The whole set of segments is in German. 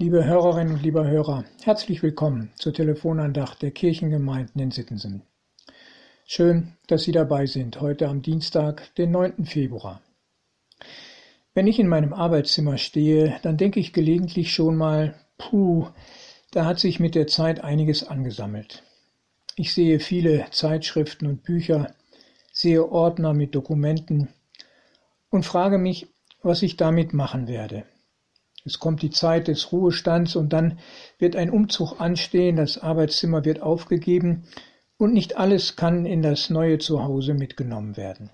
Liebe Hörerinnen und lieber Hörer, herzlich willkommen zur Telefonandacht der Kirchengemeinden in Sittensen. Schön, dass Sie dabei sind, heute am Dienstag, den 9. Februar. Wenn ich in meinem Arbeitszimmer stehe, dann denke ich gelegentlich schon mal, puh, da hat sich mit der Zeit einiges angesammelt. Ich sehe viele Zeitschriften und Bücher, sehe Ordner mit Dokumenten und frage mich, was ich damit machen werde. Es kommt die Zeit des Ruhestands und dann wird ein Umzug anstehen, das Arbeitszimmer wird aufgegeben und nicht alles kann in das neue Zuhause mitgenommen werden.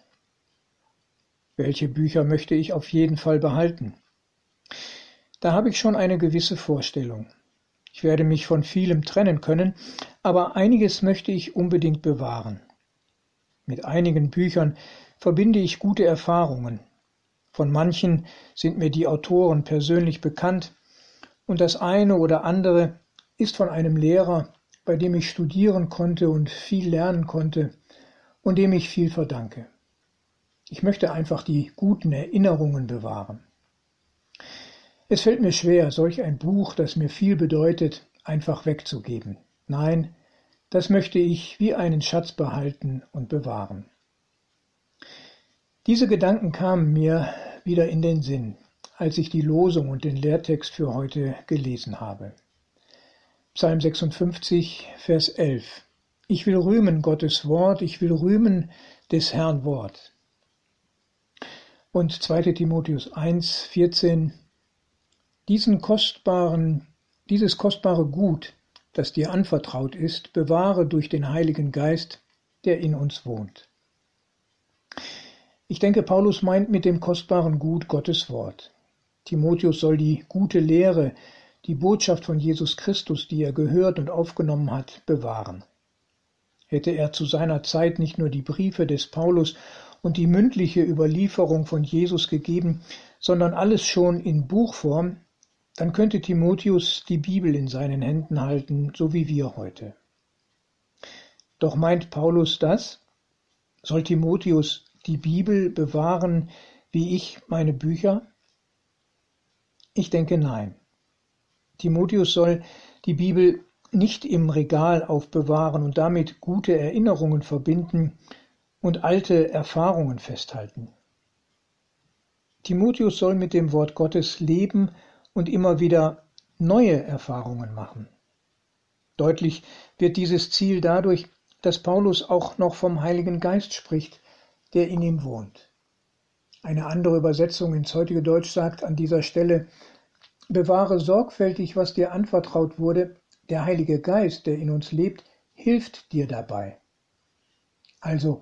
Welche Bücher möchte ich auf jeden Fall behalten? Da habe ich schon eine gewisse Vorstellung. Ich werde mich von vielem trennen können, aber einiges möchte ich unbedingt bewahren. Mit einigen Büchern verbinde ich gute Erfahrungen, von manchen sind mir die Autoren persönlich bekannt, und das eine oder andere ist von einem Lehrer, bei dem ich studieren konnte und viel lernen konnte und dem ich viel verdanke. Ich möchte einfach die guten Erinnerungen bewahren. Es fällt mir schwer, solch ein Buch, das mir viel bedeutet, einfach wegzugeben. Nein, das möchte ich wie einen Schatz behalten und bewahren. Diese Gedanken kamen mir wieder in den Sinn, als ich die Losung und den Lehrtext für heute gelesen habe. Psalm 56, Vers 11. Ich will rühmen Gottes Wort, ich will rühmen des Herrn Wort. Und 2. Timotheus 1, 14. Diesen kostbaren, dieses kostbare Gut, das dir anvertraut ist, bewahre durch den Heiligen Geist, der in uns wohnt. Ich denke, Paulus meint mit dem kostbaren Gut Gottes Wort. Timotheus soll die gute Lehre, die Botschaft von Jesus Christus, die er gehört und aufgenommen hat, bewahren. Hätte er zu seiner Zeit nicht nur die Briefe des Paulus und die mündliche Überlieferung von Jesus gegeben, sondern alles schon in Buchform, dann könnte Timotheus die Bibel in seinen Händen halten, so wie wir heute. Doch meint Paulus das? Soll Timotheus die Bibel bewahren wie ich meine Bücher? Ich denke nein. Timotheus soll die Bibel nicht im Regal aufbewahren und damit gute Erinnerungen verbinden und alte Erfahrungen festhalten. Timotheus soll mit dem Wort Gottes leben und immer wieder neue Erfahrungen machen. Deutlich wird dieses Ziel dadurch, dass Paulus auch noch vom Heiligen Geist spricht, der in ihm wohnt. Eine andere Übersetzung ins heutige Deutsch sagt an dieser Stelle, bewahre sorgfältig, was dir anvertraut wurde, der Heilige Geist, der in uns lebt, hilft dir dabei. Also,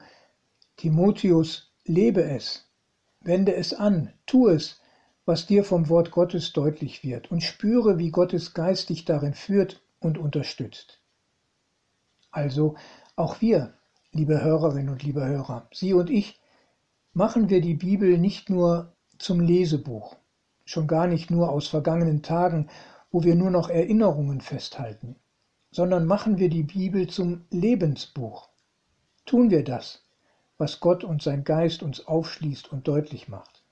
Timotheus, lebe es, wende es an, tu es, was dir vom Wort Gottes deutlich wird, und spüre, wie Gottes Geist dich darin führt und unterstützt. Also, auch wir liebe Hörerinnen und liebe Hörer, Sie und ich, machen wir die Bibel nicht nur zum Lesebuch, schon gar nicht nur aus vergangenen Tagen, wo wir nur noch Erinnerungen festhalten, sondern machen wir die Bibel zum Lebensbuch. Tun wir das, was Gott und sein Geist uns aufschließt und deutlich macht.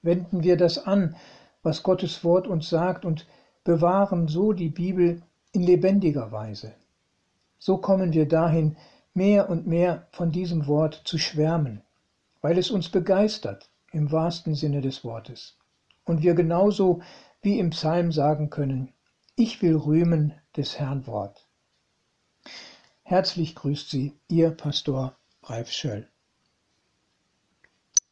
Wenden wir das an, was Gottes Wort uns sagt und bewahren so die Bibel in lebendiger Weise. So kommen wir dahin, mehr und mehr von diesem Wort zu schwärmen, weil es uns begeistert im wahrsten Sinne des Wortes. Und wir genauso wie im Psalm sagen können, ich will rühmen des Herrn Wort. Herzlich grüßt Sie, Ihr Pastor Ralf Schöll.